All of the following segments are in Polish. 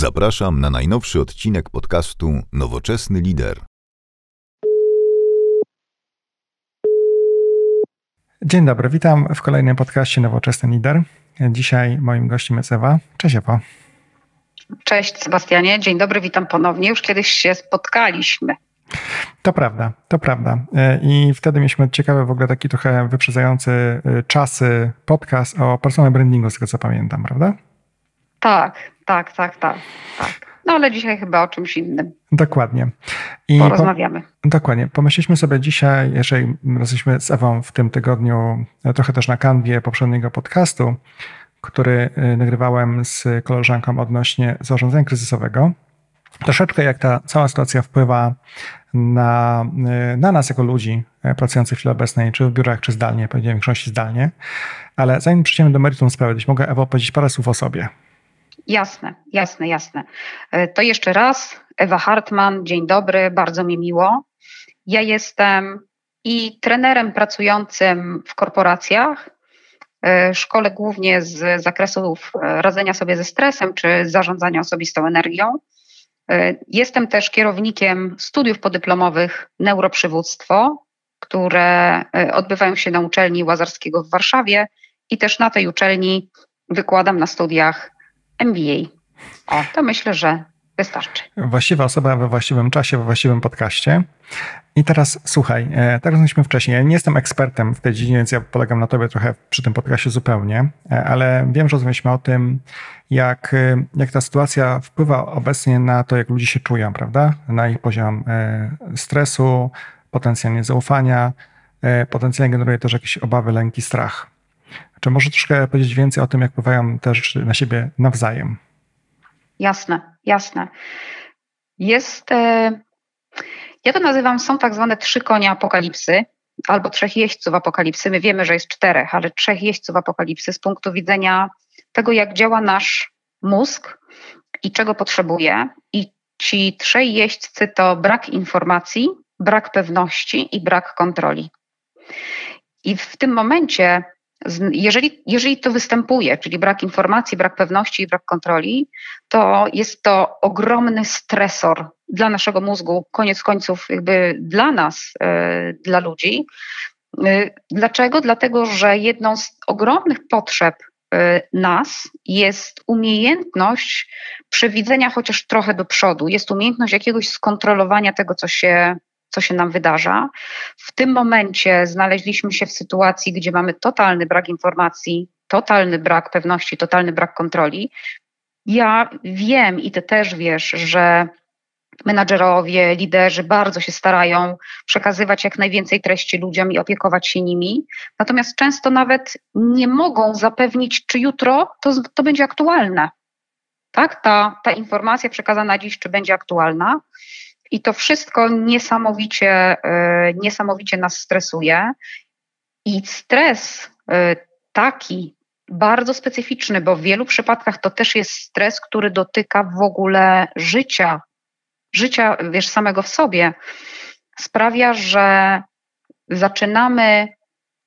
Zapraszam na najnowszy odcinek podcastu Nowoczesny Lider. Dzień dobry, witam w kolejnym podcaście Nowoczesny Lider. Dzisiaj moim gościem jest Ewa. Cześć Ewa. Cześć Sebastianie, dzień dobry, witam ponownie. Już kiedyś się spotkaliśmy. To prawda, to prawda. I wtedy mieliśmy ciekawy w ogóle taki trochę wyprzedzający y, czasy podcast o personal brandingu, z tego co pamiętam, prawda? Tak, tak, tak, tak, tak. No ale dzisiaj chyba o czymś innym. Dokładnie. I Porozmawiamy. Po, dokładnie. Pomyśleliśmy sobie dzisiaj, jeżeli jesteśmy z Ewą w tym tygodniu e, trochę też na kanwie poprzedniego podcastu, który e, nagrywałem z koleżanką odnośnie zarządzania kryzysowego, troszeczkę jak ta cała sytuacja wpływa na, e, na nas jako ludzi pracujących w chwili obecnej, czy w biurach, czy zdalnie, powiedziałem w większości zdalnie. Ale zanim przejdziemy do meritum sprawy, mogę Ewo powiedzieć parę słów o sobie. Jasne, jasne, jasne. E, to jeszcze raz, Ewa Hartman, dzień dobry, bardzo mi miło. Ja jestem i trenerem pracującym w korporacjach, e, szkole głównie z zakresów e, radzenia sobie ze stresem czy zarządzania osobistą energią. Jestem też kierownikiem studiów podyplomowych neuroprzywództwo, które odbywają się na uczelni Łazarskiego w Warszawie i też na tej uczelni wykładam na studiach MBA. O, to myślę, że wystarczy. Właściwa osoba we właściwym czasie, we właściwym podcaście. I teraz słuchaj, e, tak rozmawialiśmy wcześniej, ja nie jestem ekspertem w tej dziedzinie, więc ja polegam na tobie trochę przy tym podcaście zupełnie, e, ale wiem, że rozmawialiśmy o tym, jak, e, jak ta sytuacja wpływa obecnie na to, jak ludzie się czują, prawda? Na ich poziom stresu, potencjalnie zaufania, potencjalnie generuje też jakieś obawy, lęki, strach. Czy może troszkę powiedzieć więcej o tym, jak wpływają te rzeczy na siebie nawzajem? Jasne, jasne. Jest, e, ja to nazywam, są tak zwane trzy konie apokalipsy, albo trzech jeźdźców apokalipsy. My wiemy, że jest czterech, ale trzech jeźdźców apokalipsy z punktu widzenia tego, jak działa nasz mózg i czego potrzebuje. I ci trzej jeźdźcy to brak informacji, brak pewności i brak kontroli. I w tym momencie jeżeli, jeżeli to występuje, czyli brak informacji, brak pewności i brak kontroli, to jest to ogromny stresor dla naszego mózgu, koniec końców, jakby dla nas, yy, dla ludzi. Yy, dlaczego? Dlatego, że jedną z ogromnych potrzeb e, nas jest umiejętność przewidzenia chociaż trochę do przodu, jest umiejętność jakiegoś skontrolowania tego, co się co się nam wydarza. W tym momencie znaleźliśmy się w sytuacji, gdzie mamy totalny brak informacji, totalny brak pewności, totalny brak kontroli. Ja wiem i ty też wiesz, że menadżerowie, liderzy bardzo się starają przekazywać jak najwięcej treści ludziom i opiekować się nimi, natomiast często nawet nie mogą zapewnić, czy jutro to, to będzie aktualne. Tak, ta, ta informacja przekazana dziś, czy będzie aktualna. I to wszystko niesamowicie, e, niesamowicie nas stresuje. I stres e, taki bardzo specyficzny, bo w wielu przypadkach to też jest stres, który dotyka w ogóle życia, życia, wiesz, samego w sobie, sprawia, że zaczynamy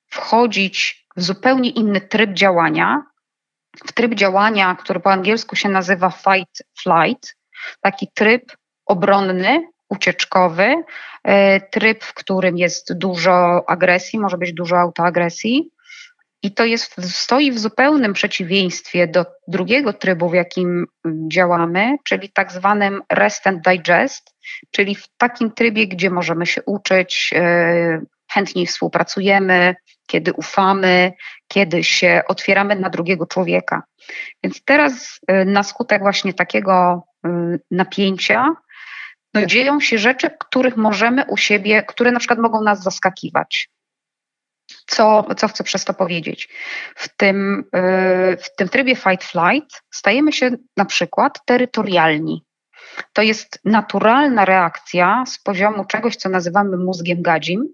wchodzić w zupełnie inny tryb działania, w tryb działania, który po angielsku się nazywa fight flight, taki tryb obronny, ucieczkowy, e, tryb, w którym jest dużo agresji, może być dużo autoagresji. I to jest, stoi w zupełnym przeciwieństwie do drugiego trybu, w jakim działamy, czyli tak zwanym rest and digest, czyli w takim trybie, gdzie możemy się uczyć, e, chętniej współpracujemy, kiedy ufamy, kiedy się otwieramy na drugiego człowieka. Więc teraz e, na skutek właśnie takiego napięcia no, dzieją się rzeczy, których możemy u siebie, które na przykład mogą nas zaskakiwać. Co, co chcę przez to powiedzieć? W tym, yy, w tym trybie fight-flight stajemy się na przykład terytorialni. To jest naturalna reakcja z poziomu czegoś, co nazywamy mózgiem gadzim.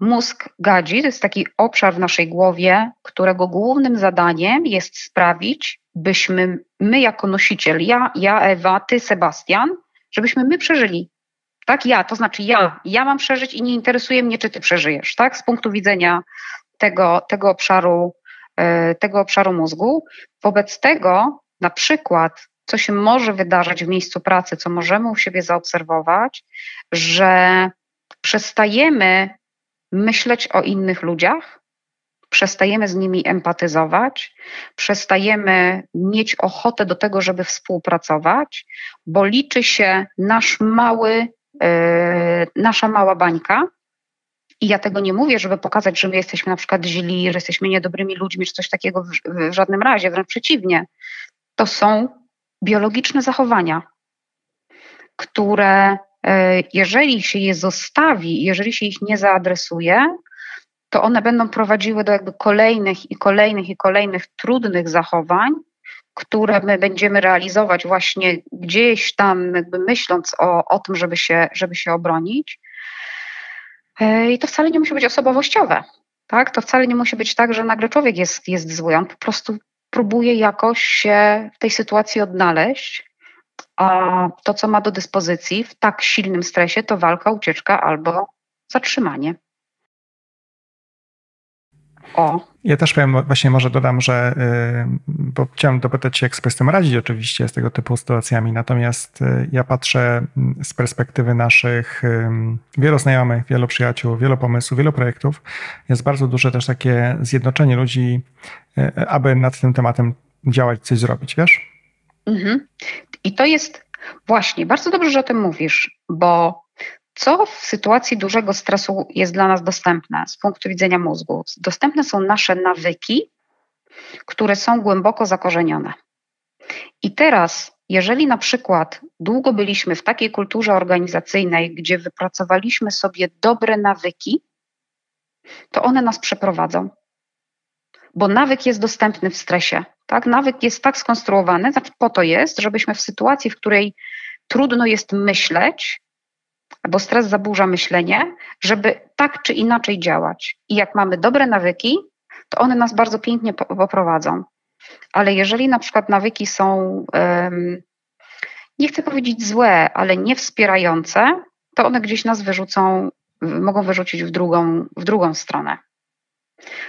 Mózg gadzi to jest taki obszar w naszej głowie, którego głównym zadaniem jest sprawić, byśmy my jako nosiciel, ja, ja Ewa, ty Sebastian, żebyśmy my przeżyli. Tak, ja, to znaczy ja, ja mam przeżyć i nie interesuje mnie, czy ty przeżyjesz, tak, z punktu widzenia tego, tego, obszaru, e, tego obszaru mózgu. Wobec tego, na przykład, co się może wydarzyć w miejscu pracy, co możemy u siebie zaobserwować, że przestajemy myśleć o innych ludziach, przestajemy z nimi empatyzować, przestajemy mieć ochotę do tego, żeby współpracować, bo liczy się nasz mały, yy, nasza mała bańka. I ja tego nie mówię, żeby pokazać, że my jesteśmy na przykład źli, że jesteśmy niedobrymi ludźmi, czy coś takiego w, w żadnym razie, wręcz przeciwnie. To są biologiczne zachowania, które e, jeżeli się je zostawi, jeżeli się ich nie zaadresuje, to one będą prowadziły do jakby kolejnych i kolejnych i kolejnych trudnych zachowań, które my będziemy realizować właśnie gdzieś tam, jakby myśląc o, o tym, żeby się, żeby się obronić. E, I to wcale nie musi być osobowościowe. Tak? To wcale nie musi być tak, że nagle człowiek jest, jest zły. On po prostu próbuje jakoś się w tej sytuacji odnaleźć. A to, co ma do dyspozycji w tak silnym stresie, to walka, ucieczka albo zatrzymanie. O. Ja też powiem, właśnie może dodam, że y, bo chciałem dopytać się, jak sobie z tym radzić oczywiście z tego typu sytuacjami, natomiast y, ja patrzę mm, z perspektywy naszych wielu znajomych, wielu przyjaciół, wielu pomysłów, wielu projektów. Jest bardzo duże też takie zjednoczenie ludzi, y, aby nad tym tematem działać, coś zrobić, wiesz? Mhm. I to jest właśnie, bardzo dobrze, że o tym mówisz, bo co w sytuacji dużego stresu jest dla nas dostępne z punktu widzenia mózgu? Dostępne są nasze nawyki, które są głęboko zakorzenione. I teraz, jeżeli na przykład długo byliśmy w takiej kulturze organizacyjnej, gdzie wypracowaliśmy sobie dobre nawyki, to one nas przeprowadzą. Bo nawyk jest dostępny w stresie. Tak? Nawyk jest tak skonstruowany, znaczy po to jest, żebyśmy w sytuacji, w której trudno jest myśleć, bo stres zaburza myślenie, żeby tak czy inaczej działać. I jak mamy dobre nawyki, to one nas bardzo pięknie poprowadzą. Ale jeżeli na przykład nawyki są, nie chcę powiedzieć złe, ale niewspierające, to one gdzieś nas wyrzucą, mogą wyrzucić w drugą, w drugą stronę.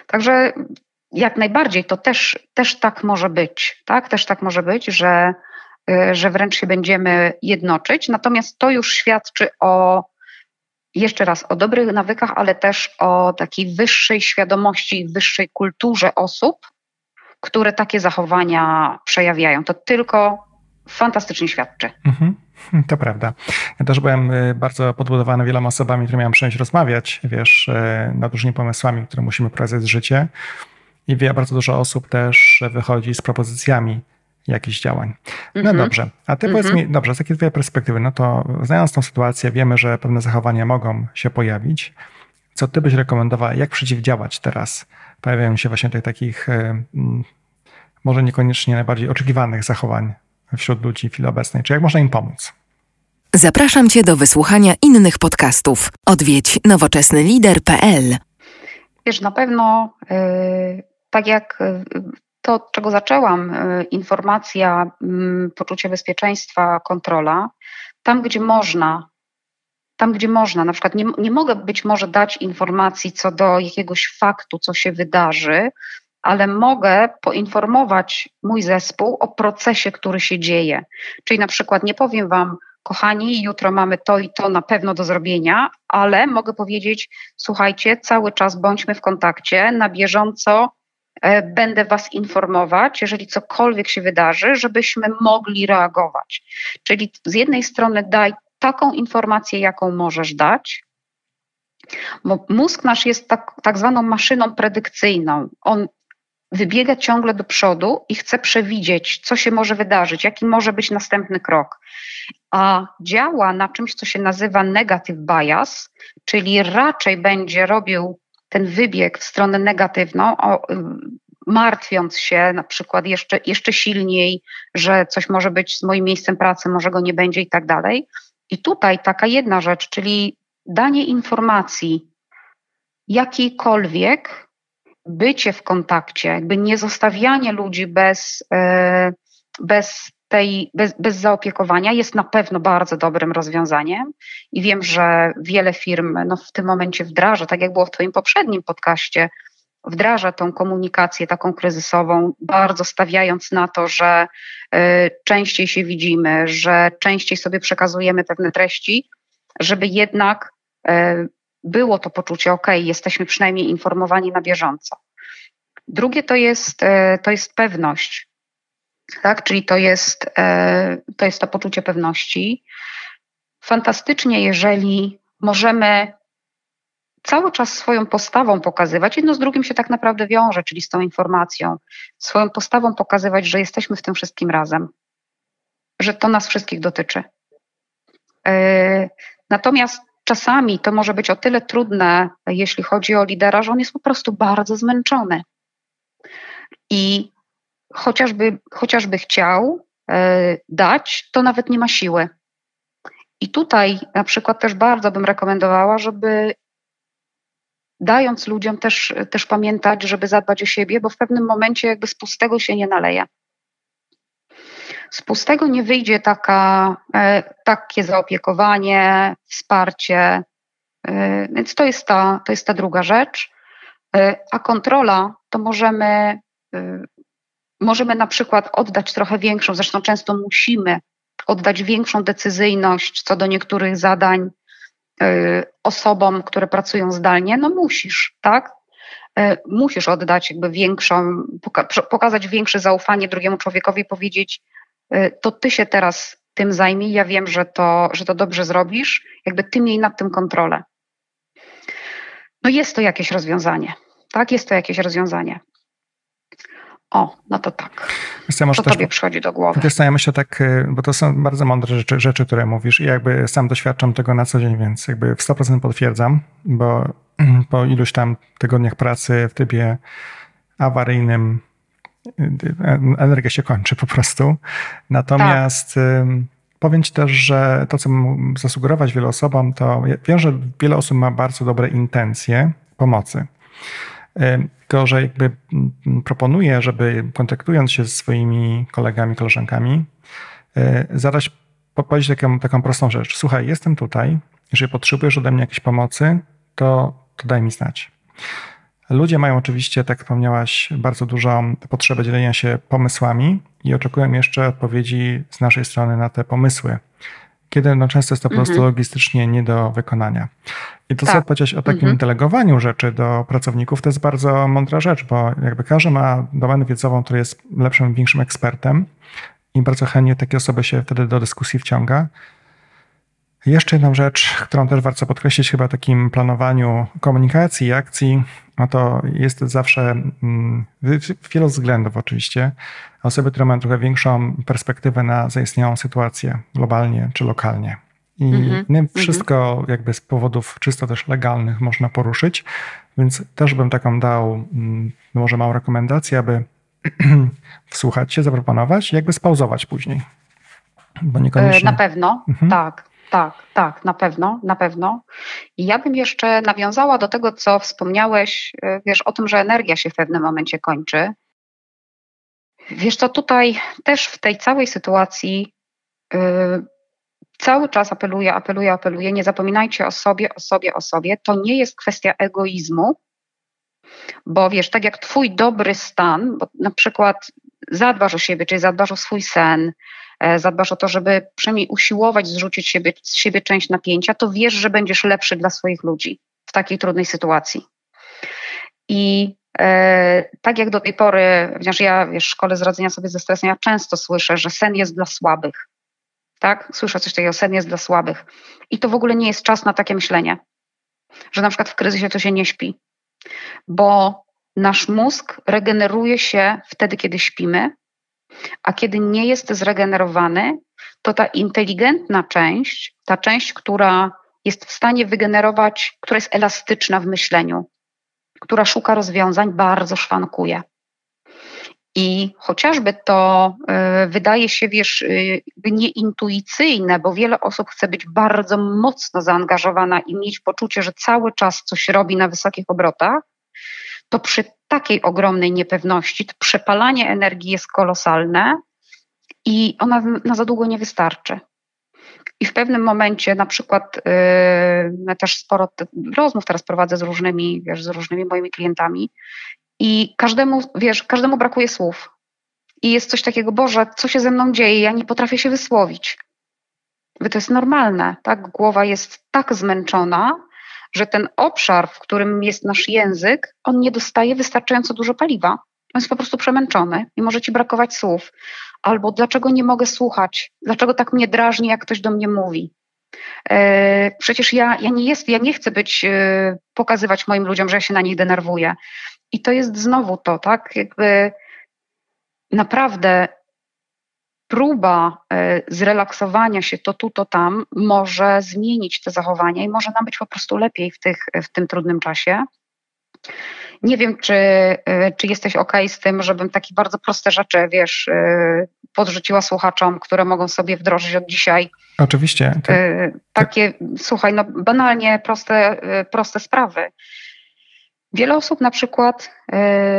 Także jak najbardziej to też, też tak może być, tak? Też tak może być, że że wręcz się będziemy jednoczyć. Natomiast to już świadczy o, jeszcze raz, o dobrych nawykach, ale też o takiej wyższej świadomości, wyższej kulturze osób, które takie zachowania przejawiają. To tylko fantastycznie świadczy. Mhm, to prawda. Ja też byłem y, bardzo podbudowany wieloma osobami, które miałem przyjemność rozmawiać, wiesz, y, nad różnymi pomysłami, które musimy prowadzić w życie. I wie, bardzo dużo osób też wychodzi z propozycjami jakichś działań. No mm -hmm. dobrze, a ty mm -hmm. powiedz mhm. mi, dobrze, z takiej twojej perspektywy, no to znając tą sytuację, wiemy, że pewne zachowania mogą się pojawić. Co ty byś rekomendowała, jak przeciwdziałać teraz? Pojawiają się właśnie tych takich e, może niekoniecznie najbardziej oczekiwanych zachowań wśród ludzi w chwili obecnej. Czy jak można im pomóc? Zapraszam cię do wysłuchania innych podcastów. Odwiedź nowoczesnylider.pl Wiesz, na pewno yy, tak jak yy, to, od czego zaczęłam, y, informacja, mm, poczucie bezpieczeństwa, kontrola, tam gdzie można, tam gdzie można, na przykład nie, nie mogę być może dać informacji co do jakiegoś faktu, co się wydarzy, ale mogę poinformować mój zespół o procesie, który się dzieje. Czyli na przykład nie powiem Wam, kochani, jutro mamy to i to na pewno do zrobienia, ale mogę powiedzieć, słuchajcie, cały czas bądźmy w kontakcie, na bieżąco będę Was informować, jeżeli cokolwiek się wydarzy, żebyśmy mogli reagować. Czyli z jednej strony daj taką informację, jaką możesz dać, bo mózg nasz jest tak, tak zwaną maszyną predykcyjną. On wybiega ciągle do przodu i chce przewidzieć, co się może wydarzyć, jaki może być następny krok. A działa na czymś, co się nazywa negative bias, czyli raczej będzie robił ten wybieg w stronę negatywną, o, y, martwiąc się na przykład jeszcze, jeszcze silniej, że coś może być z moim miejscem pracy, może go nie będzie i tak dalej. I tutaj taka jedna rzecz, czyli danie informacji jakiejkolwiek, bycie w kontakcie, jakby nie zostawianie ludzi bez, y, bez tej, bez, bez zaopiekowania jest na pewno bardzo dobrym rozwiązaniem i wiem, że wiele firm no, w tym momencie wdraża, tak jak było w Twoim poprzednim podcaście, wdraża tą komunikację taką kryzysową, bardzo stawiając na to, że y, częściej się widzimy, że częściej sobie przekazujemy pewne treści, żeby jednak y, było to poczucie, ok, jesteśmy przynajmniej informowani na bieżąco. Drugie to jest, y, to jest pewność, tak? czyli to jest, to jest to poczucie pewności. Fantastycznie, jeżeli możemy cały czas swoją postawą pokazywać, jedno z drugim się tak naprawdę wiąże, czyli z tą informacją, swoją postawą pokazywać, że jesteśmy w tym wszystkim razem, że to nas wszystkich dotyczy. Yy, natomiast czasami to może być o tyle trudne, jeśli chodzi o lidera, że on jest po prostu bardzo zmęczony. I chociażby, chociażby chciał yy, dać, to nawet nie ma siły. I tutaj na przykład też bardzo bym rekomendowała, żeby dając ludziom też, też pamiętać, żeby zadbać o siebie, bo w pewnym momencie jakby z pustego się nie naleje. Z pustego nie wyjdzie taka, e, takie zaopiekowanie, wsparcie, e, więc to jest, ta, to jest ta druga rzecz. E, a kontrola to możemy, możemy na przykład oddać trochę większą, zresztą często musimy oddać większą decyzyjność co do niektórych zadań Y, osobom, które pracują zdalnie, no musisz, tak? Y, musisz oddać jakby większą, pokazać większe zaufanie drugiemu człowiekowi i powiedzieć, y, to ty się teraz tym zajmij, ja wiem, że to, że to dobrze zrobisz, jakby ty miej nad tym kontrolę. No jest to jakieś rozwiązanie, tak? Jest to jakieś rozwiązanie. O, no to tak. Ja to też, tobie przychodzi do głowy. Wiesz co, ja myślę tak, y, bo to są bardzo mądre rzeczy, rzeczy, które mówisz i jakby sam doświadczam tego na co dzień, więc jakby w 100% potwierdzam, bo po iluś tam tygodniach pracy w trybie awaryjnym y, y, energia się kończy po prostu. Natomiast tak. powiem ci też, że to, co zasugerować wielu osobom, to wiem, że wiele osób ma bardzo dobre intencje pomocy. Tylko, że jakby proponuję, żeby kontaktując się ze swoimi kolegami, koleżankami, e, zadać, powiedzieć taką, taką prostą rzecz. Słuchaj, jestem tutaj, jeżeli potrzebujesz ode mnie jakiejś pomocy, to, to daj mi znać. Ludzie mają oczywiście, tak wspomniałaś, bardzo dużą potrzebę dzielenia się pomysłami i oczekują jeszcze odpowiedzi z naszej strony na te pomysły kiedy no często jest to po prostu mhm. logistycznie nie do wykonania. I to, co tak. powiedziałeś o takim mhm. delegowaniu rzeczy do pracowników, to jest bardzo mądra rzecz, bo jakby każdy ma domenę wiedzową, który jest lepszym, większym ekspertem i bardzo chętnie takie osoby się wtedy do dyskusji wciąga. Jeszcze jedną rzecz, którą też warto podkreślić chyba takim planowaniu komunikacji i akcji, no to jest zawsze mm, wielu względów oczywiście, osoby, które mają trochę większą perspektywę na zaistniałą sytuację globalnie czy lokalnie. I mm -hmm. wszystko jakby z powodów czysto też legalnych można poruszyć, więc też bym taką dał mm, może małą rekomendację, aby wsłuchać się, zaproponować i jakby spauzować później. Bo niekoniecznie... Na pewno, mhm. tak. Tak, tak, na pewno, na pewno. I ja bym jeszcze nawiązała do tego, co wspomniałeś, e, wiesz, o tym, że energia się w pewnym momencie kończy. Wiesz co, tutaj też w tej całej sytuacji yy, cały czas apeluję, apeluję, apeluję, nie zapominajcie o sobie, o sobie, o sobie. To nie jest kwestia egoizmu, bo wiesz, tak jak twój dobry stan, bo na przykład zadbasz o siebie, czyli zadbasz o swój sen, E, zadbasz o to, żeby przynajmniej usiłować zrzucić siebie, z siebie część napięcia, to wiesz, że będziesz lepszy dla swoich ludzi w takiej trudnej sytuacji. I e, tak jak do tej pory, ponieważ ja w szkole z radzenia sobie ze stresem, ja często słyszę, że sen jest dla słabych. Tak? Słyszę coś takiego, sen jest dla słabych. I to w ogóle nie jest czas na takie myślenie, że na przykład w kryzysie to się nie śpi. Bo nasz mózg regeneruje się wtedy, kiedy śpimy, a kiedy nie jest zregenerowany, to ta inteligentna część, ta część, która jest w stanie wygenerować, która jest elastyczna w myśleniu, która szuka rozwiązań, bardzo szwankuje. I chociażby to y, wydaje się, wiesz, y, nieintuicyjne, bo wiele osób chce być bardzo mocno zaangażowana i mieć poczucie, że cały czas coś robi na wysokich obrotach, to przy takiej ogromnej niepewności to przepalanie energii jest kolosalne i ona na za długo nie wystarczy. I w pewnym momencie, na przykład, yy, też sporo rozmów teraz prowadzę z różnymi, wiesz, z różnymi moimi klientami i każdemu, wiesz, każdemu brakuje słów. I jest coś takiego, Boże, co się ze mną dzieje? Ja nie potrafię się wysłowić. To jest normalne, tak? Głowa jest tak zmęczona, że ten obszar, w którym jest nasz język, on nie dostaje wystarczająco dużo paliwa. On jest po prostu przemęczony i może ci brakować słów. Albo dlaczego nie mogę słuchać? Dlaczego tak mnie drażni, jak ktoś do mnie mówi? E, przecież ja, ja, nie jest, ja nie chcę być, e, pokazywać moim ludziom, że ja się na nich denerwuję. I to jest znowu to, tak? Jakby naprawdę próba e, zrelaksowania się to tu, to tam może zmienić te zachowania i może nam być po prostu lepiej w, tych, w tym trudnym czasie. Nie wiem, czy, e, czy jesteś ok z tym, żebym takie bardzo proste rzeczy, wiesz, e, podrzuciła słuchaczom, które mogą sobie wdrożyć od dzisiaj. Oczywiście. To, takie, to... słuchaj, no banalnie proste, proste sprawy. Wiele osób na przykład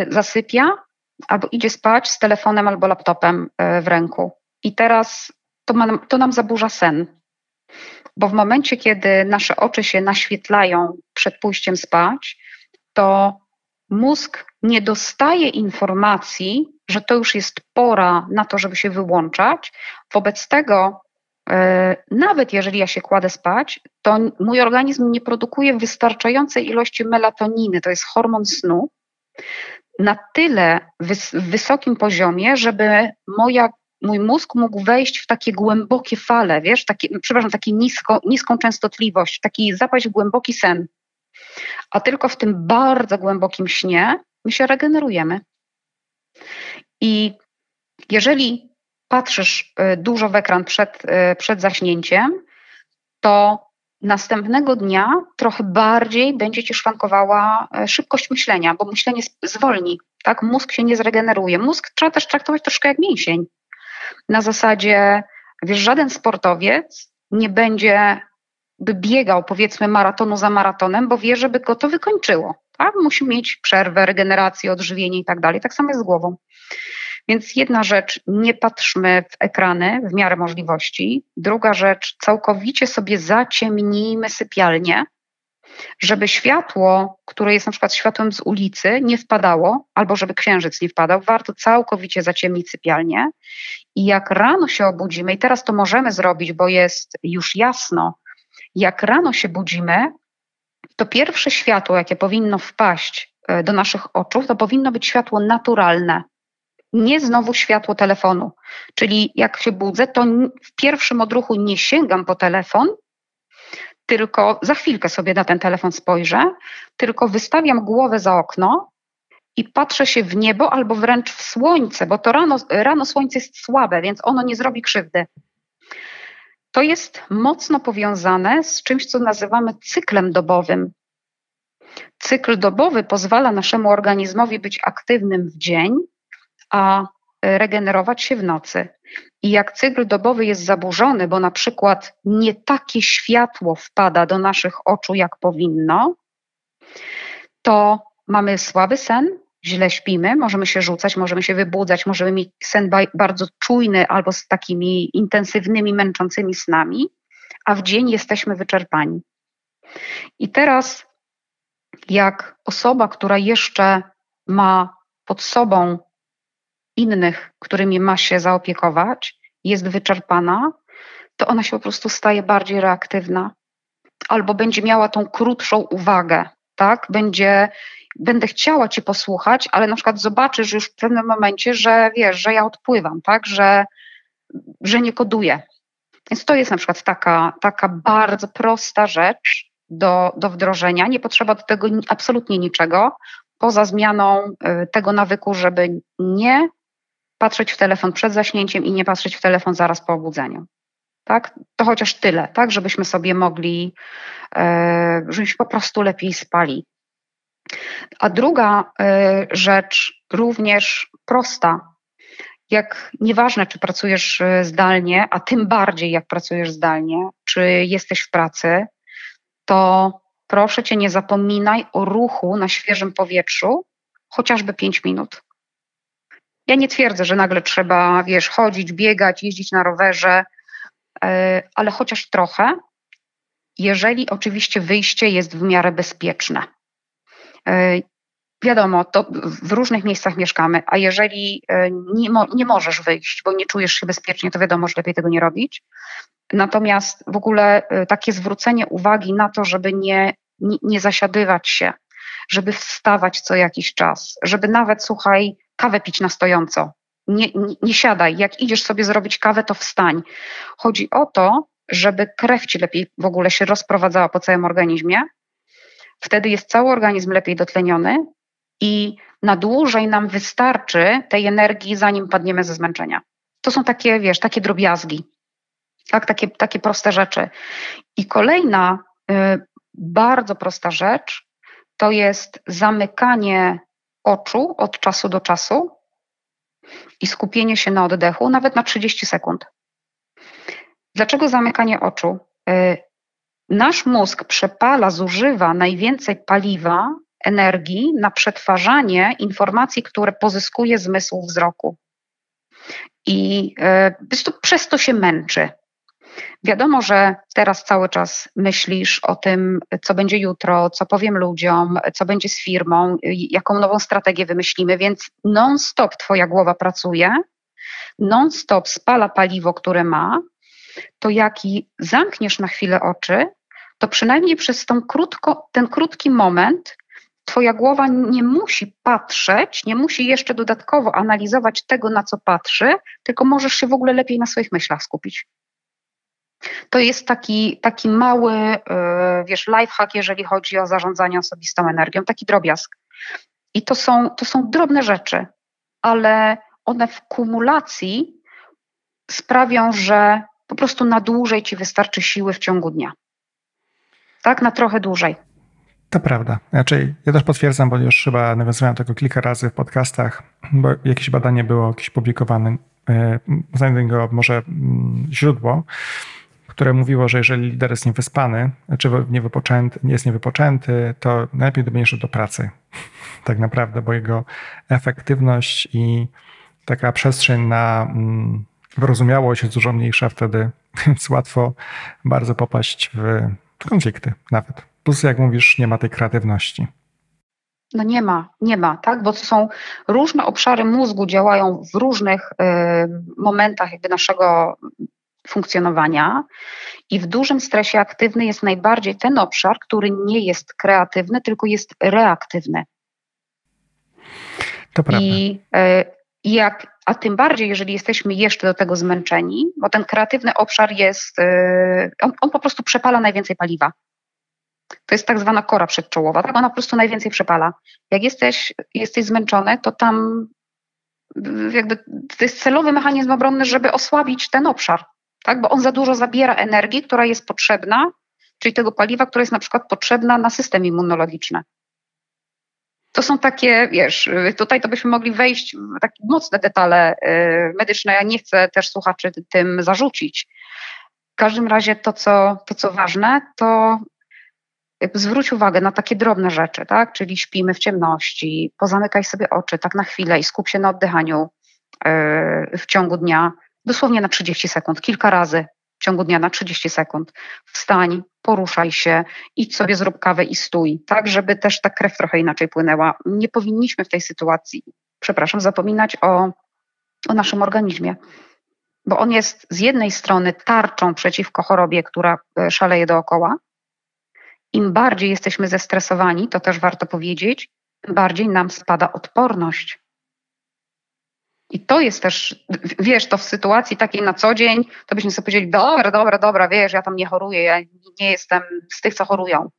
zasypia albo idzie spać z telefonem albo laptopem w ręku. I teraz to, ma, to nam zaburza sen. Bo w momencie, kiedy nasze oczy się naświetlają przed pójściem spać, to mózg nie dostaje informacji, że to już jest pora na to, żeby się wyłączać. Wobec tego, yy, nawet jeżeli ja się kładę spać, to mój organizm nie produkuje wystarczającej ilości melatoniny, to jest hormon snu, na tyle wys wysokim poziomie, żeby moja mój mózg mógł wejść w takie głębokie fale, wiesz, takie, przepraszam, niską częstotliwość, taki zapaść w głęboki sen. A tylko w tym bardzo głębokim śnie my się regenerujemy. I jeżeli patrzysz y, dużo w ekran przed, y, przed zaśnięciem, to następnego dnia trochę bardziej będzie ci szwankowała y, szybkość myślenia, bo myślenie zwolni, tak? Mózg się nie zregeneruje. Mózg trzeba też traktować troszkę jak mięsień na zasadzie, wiesz, żaden sportowiec nie będzie by biegał powiedzmy maratonu za maratonem, bo wie, żeby go to wykończyło. Tak? Musi mieć przerwę, regenerację, odżywienie i tak dalej. Tak samo jest z głową. Więc jedna rzecz, nie patrzmy w ekrany w miarę możliwości. Druga rzecz, całkowicie sobie zaciemnijmy sypialnię, żeby światło, które jest na przykład światłem z ulicy, nie wpadało, albo żeby księżyc nie wpadał, warto całkowicie zaciemnić sypialnię. I jak rano się obudzimy, i teraz to możemy zrobić, bo jest już jasno, jak rano się budzimy, to pierwsze światło, jakie powinno wpaść e, do naszych oczu, to powinno być światło naturalne. Nie znowu światło telefonu. Czyli jak się budzę, to w pierwszym odruchu nie sięgam po telefon, tylko za chwilkę sobie na ten telefon spojrzę, tylko wystawiam głowę za okno i patrzę się w niebo albo wręcz w słońce, bo to rano, rano słońce jest słabe, więc ono nie zrobi krzywdy. To jest mocno powiązane z czymś, co nazywamy cyklem dobowym. Cykl dobowy pozwala naszemu organizmowi być aktywnym w dzień, a regenerować się w nocy. I jak cykl dobowy jest zaburzony, bo na przykład nie takie światło wpada do naszych oczu, jak powinno, to mamy słaby sen, źle śpimy, możemy się rzucać, możemy się wybudzać, możemy mieć sen bardzo czujny albo z takimi intensywnymi, męczącymi snami, a w dzień jesteśmy wyczerpani. I teraz, jak osoba, która jeszcze ma pod sobą innych, którymi ma się zaopiekować, jest wyczerpana, to ona się po prostu staje bardziej reaktywna. Albo będzie miała tą krótszą uwagę, tak? Będzie, będę chciała cię posłuchać, ale na przykład zobaczysz już w pewnym momencie, że wiesz, że ja odpływam, tak? Że, że nie koduję. Więc to jest na przykład taka, taka bardzo prosta rzecz do, do wdrożenia. Nie potrzeba do tego absolutnie niczego, poza zmianą y, tego nawyku, żeby nie patrzeć w telefon przed zaśnięciem i nie patrzeć w telefon zaraz po obudzeniu. Tak? To chociaż tyle, tak, żebyśmy sobie mogli, e, żebyśmy po prostu lepiej spali. A druga e, rzecz, również prosta, jak nieważne, czy pracujesz e, zdalnie, a tym bardziej jak pracujesz zdalnie, czy jesteś w pracy, to proszę cię, nie zapominaj o ruchu na świeżym powietrzu, chociażby 5 minut. Ja nie twierdzę, że nagle trzeba, wiesz, chodzić, biegać, jeździć na rowerze. ale chociaż trochę, jeżeli oczywiście wyjście jest w miarę bezpieczne. Wiadomo, to w różnych miejscach mieszkamy, a jeżeli nie, mo nie możesz wyjść, bo nie czujesz się bezpiecznie, to wiadomo, że lepiej tego nie robić. Natomiast w ogóle takie zwrócenie uwagi na to, żeby nie, nie, nie zasiadywać się, żeby wstawać co jakiś czas, żeby nawet, słuchaj, kawę pić na stojąco. Nie, nie, nie siadaj. Jak idziesz sobie zrobić kawę, to wstań. Chodzi o to, żeby krew ci lepiej w ogóle się rozprowadzała po całym organizmie. Wtedy jest cały organizm lepiej dotleniony i na dłużej nam wystarczy tej energii, zanim padniemy ze zmęczenia. To są takie, wiesz, takie drobiazgi, tak, takie, takie proste rzeczy. I kolejna y, bardzo prosta rzecz to jest zamykanie oczu od czasu do czasu i skupienie się na oddechu, nawet na 30 sekund. Dlaczego zamykanie oczu? Y, nasz mózg przepala, zużywa najwięcej paliwa, energii na przetwarzanie informacji, które pozyskuje zmysł wzroku. I y, przez to się męczy. Wiadomo, że teraz cały czas myślisz o tym, co będzie jutro, co powiem ludziom, co będzie z firmą, jaką nową strategię wymyślimy, więc non-stop Twoja głowa pracuje, non-stop spala paliwo, które ma. To jak zamkniesz na chwilę oczy, to przynajmniej przez krótko, ten krótki moment Twoja głowa nie musi patrzeć, nie musi jeszcze dodatkowo analizować tego, na co patrzy, tylko możesz się w ogóle lepiej na swoich myślach skupić. To jest taki, taki mały, e, wiesz, lifehack, jeżeli chodzi o zarządzanie osobistą energią, taki drobiazg. I to są, to są drobne rzeczy, ale one w kumulacji sprawią, że po prostu na dłużej ci wystarczy siły w ciągu dnia. Tak, na trochę dłużej. To prawda. Znaczy, ja też potwierdzam, bo już chyba nawiązałem tego kilka razy w podcastach, bo jakieś badanie było jakieś publikowane, e, znajdę go może mm, źródło, które mówiło, że jeżeli lider jest niewyspany, czy niewypoczęty, jest niewypoczęty, to najlepiej dobiegniesz do pracy. Tak naprawdę, bo jego efektywność i taka przestrzeń na mm, wyrozumiałość jest dużo mniejsza wtedy, więc łatwo bardzo popaść w konflikty nawet. Plus, jak mówisz, nie ma tej kreatywności. No nie ma, nie ma, tak? Bo to są różne obszary mózgu działają w różnych y, momentach jakby naszego funkcjonowania i w dużym stresie aktywny jest najbardziej ten obszar, który nie jest kreatywny, tylko jest reaktywny. To prawda. I, e, jak, a tym bardziej, jeżeli jesteśmy jeszcze do tego zmęczeni, bo ten kreatywny obszar jest, e, on, on po prostu przepala najwięcej paliwa. To jest tak zwana kora przedczołowa, tak? Ona po prostu najwięcej przepala. Jak jesteś, jesteś zmęczony, to tam jakby to jest celowy mechanizm obronny, żeby osłabić ten obszar tak? bo on za dużo zabiera energii, która jest potrzebna, czyli tego paliwa, które jest na przykład potrzebna na system immunologiczny. To są takie, wiesz, tutaj to byśmy mogli wejść w takie mocne detale y, medyczne. Ja nie chcę też słuchaczy tym zarzucić. W każdym razie to, co, to, co ważne, to zwróć uwagę na takie drobne rzeczy, tak? Czyli śpimy w ciemności, pozamykaj sobie oczy tak na chwilę i skup się na oddychaniu y, w ciągu dnia dosłownie na 30 sekund, kilka razy w ciągu dnia na 30 sekund. Wstań, poruszaj się, idź sobie, zrób kawę i stój, tak, żeby też ta krew trochę inaczej płynęła. Nie powinniśmy w tej sytuacji, przepraszam, zapominać o, o naszym organizmie, bo on jest z jednej strony tarczą przeciwko chorobie, która e, szaleje dookoła. Im bardziej jesteśmy zestresowani, to też warto powiedzieć, tym bardziej nam spada odporność. I to jest też, wiesz, to w sytuacji takiej na co dzień, to byśmy sobie powiedzieli, dobra, dobra, dobra, wiesz, ja tam nie choruję, ja nie jestem z tych, co chorują.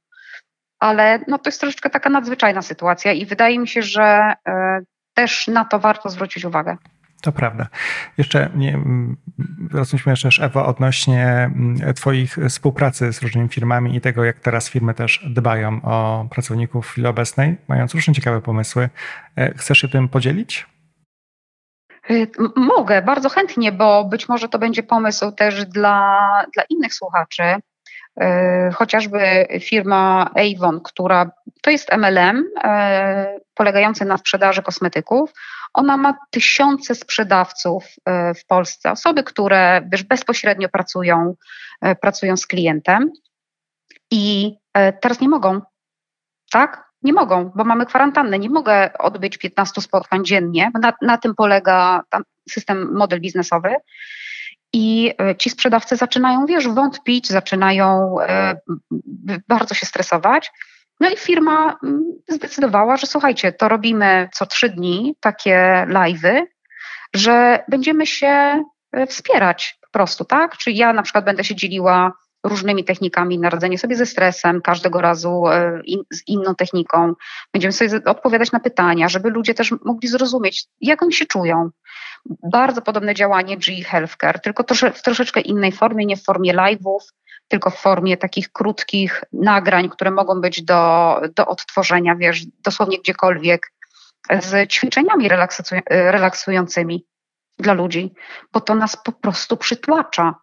Ale no, to jest troszeczkę taka nadzwyczajna sytuacja i wydaje mi się, że y, też na to warto zwrócić uwagę. To prawda. Jeszcze nie, rozmawialiśmy jeszcze Ewo odnośnie Twoich współpracy z różnymi firmami i tego, jak teraz firmy też dbają o pracowników w chwili obecnej, mając różne ciekawe pomysły. E, chcesz się tym podzielić? Y, mogę, bardzo chętnie, bo być może to będzie pomysł też dla, dla innych słuchaczy. chociażby firma Avon, która to jest MLM polegający na sprzedaży kosmetyków. Ona ma tysiące sprzedawców w Polsce, osoby, które wiesz, bezpośrednio pracują, pracują z klientem i teraz nie mogą, tak? Nie mogą, bo mamy kwarantannę. Nie mogę odbyć 15 spotkań dziennie. Na, na tym polega system, model biznesowy. I e, ci sprzedawcy zaczynają, wiesz, wątpić, zaczynają e, bardzo się stresować. No i firma mm, zdecydowała, że słuchajcie, to robimy co trzy dni takie live'y, że będziemy się e, wspierać po prostu, tak? Czyli ja na przykład będę się dzieliła różnymi technikami na radzenie sobie ze stresem, każdego razu e, in, z inną techniką. Będziemy sobie odpowiadać na pytania, żeby ludzie też mogli zrozumieć, jak oni się czują. Bardzo podobne działanie GE Healthcare, tylko trosze, w troszeczkę innej formie, nie w formie live'ów, tylko w formie takich krótkich nagrań, które mogą być do, do odtworzenia, wiesz, dosłownie gdziekolwiek, z ćwiczeniami relaksującymi dla ludzi, bo to nas po prostu przytłacza.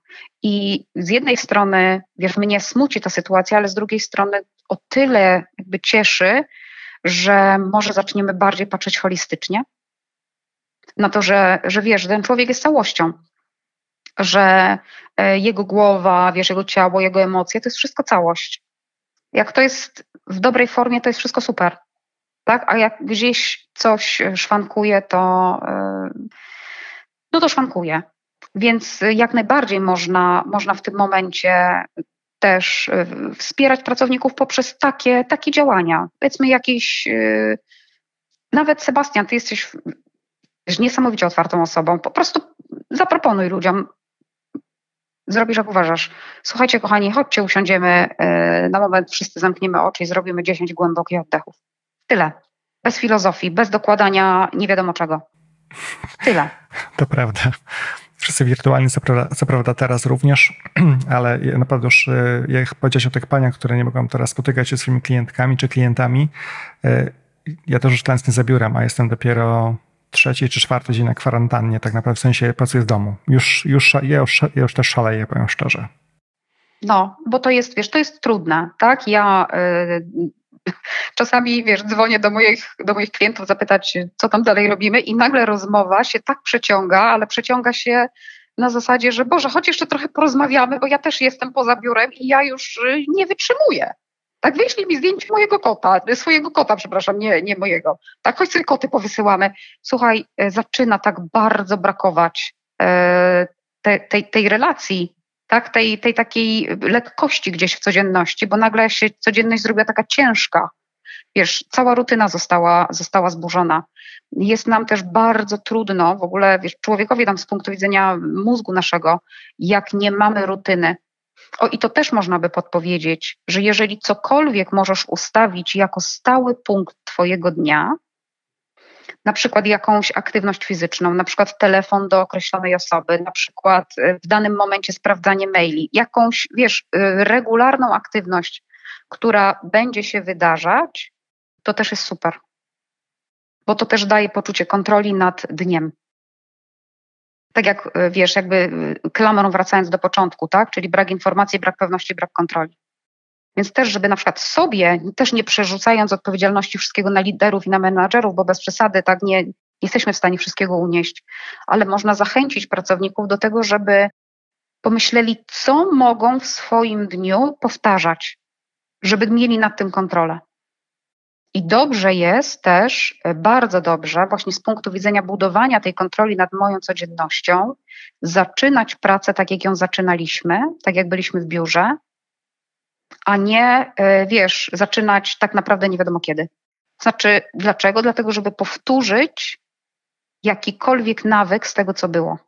I z jednej strony, wiesz, mnie smuci ta sytuacja, ale z drugiej strony o tyle jakby cieszy, że może zaczniemy bardziej patrzeć holistycznie na to, że, że wiesz, ten człowiek jest całością, że e, jego głowa, wiesz, jego ciało, jego emocje, to jest wszystko całość. Jak to jest w dobrej formie, to jest wszystko super. Tak? A jak gdzieś coś szwankuje, to, e, no to szwankuje. Więc jak najbardziej można, można w tym momencie też y, wspierać pracowników poprzez takie, takie działania. Powiedzmy jakieś, y, nawet Sebastian, ty jesteś niesamowicie otwartą osobą, po prostu zaproponuj ludziom, zrobisz jak uważasz. Słuchajcie kochani, chodźcie, usiądziemy y, na moment, wszyscy zamkniemy oczy i zrobimy 10 głębokich oddechów. Tyle. Bez filozofii, bez dokładania nie wiadomo czego. Tyle. To prawda. Wszyscy wirtualni, co prawda, co prawda teraz również, ale naprawdę już, e, jak powiedziałeś o tych paniach, które nie mogą teraz spotykać się z swoimi klientkami czy klientami, e, ja też już tęsknię za biurem, a jestem dopiero trzeci czy czwarty dzień na kwarantannie, tak naprawdę w sensie pracuję z domu. Już, już, ja, już, ja już też szaleję, powiem szczerze. No, bo to jest, wiesz, to jest trudne, tak? Ja y, czasami, wiesz, dzwonię do moich, do moich klientów zapytać, co tam dalej robimy i nagle rozmowa się tak przeciąga, ale przeciąga się na zasadzie, że Boże, choć jeszcze trochę porozmawiamy, bo ja też jestem poza biurem i ja już y, nie wytrzymuję. Tak, wyślij mi zdjęcie mojego kota, swojego kota, przepraszam, nie, nie mojego. Tak, choć sobie koty powysyłamy. Słuchaj, y, zaczyna tak bardzo brakować e, te, tej, tej relacji tak, tej, tej takiej lekkości gdzieś w codzienności, bo nagle się codzienność zrobiła taka ciężka. Wiesz, cała rutyna została, została zburzona. Jest nam też bardzo trudno, w ogóle wiesz, człowiekowi tam z punktu widzenia mózgu naszego, jak nie mamy rutyny. O i to też można by podpowiedzieć, że jeżeli cokolwiek możesz ustawić jako stały punkt Twojego dnia, na przykład jakąś aktywność fizyczną, na przykład telefon do określonej osoby, na przykład y, w danym momencie sprawdzanie maili, jakąś, wiesz, y, regularną aktywność, która będzie się wydarzać, to też jest super. Bo to też daje poczucie kontroli nad dniem. Tak jak y, wiesz, jakby klamrą wracając do początku, tak? Czyli brak informacji, brak pewności, brak kontroli. Więc też, żeby na przykład sobie, też nie przerzucając odpowiedzialności wszystkiego na liderów i na menadżerów, bo bez przesady tak nie, nie jesteśmy w stanie wszystkiego unieść, ale można zachęcić pracowników do tego, żeby pomyśleli, co mogą w swoim dniu powtarzać, żeby mieli nad tym kontrolę. I dobrze jest też, bardzo dobrze, właśnie z punktu widzenia budowania tej kontroli nad moją codziennością, zaczynać pracę tak, jak ją zaczynaliśmy, tak jak byliśmy w biurze, a nie, e, wiesz, zaczynać tak naprawdę nie wiadomo kiedy. Znaczy, dlaczego? Dlatego, żeby powtórzyć jakikolwiek nawyk z tego, co było.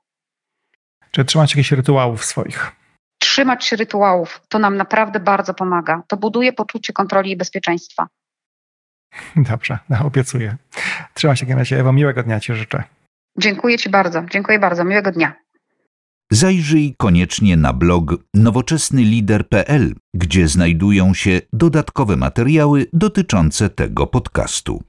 Czy trzymać jakichś rytuałów swoich? Trzymać się rytuałów to nam naprawdę bardzo pomaga. To buduje poczucie kontroli i bezpieczeństwa. Dobrze, no, obiecuję. Trzymaj się. Ewa, miłego dnia Ci życzę. Dziękuję Ci bardzo. Dziękuję bardzo. Miłego dnia. Zajrzyj koniecznie na blog nowoczesnylider.pl, gdzie znajdują się dodatkowe materiały dotyczące tego podcastu.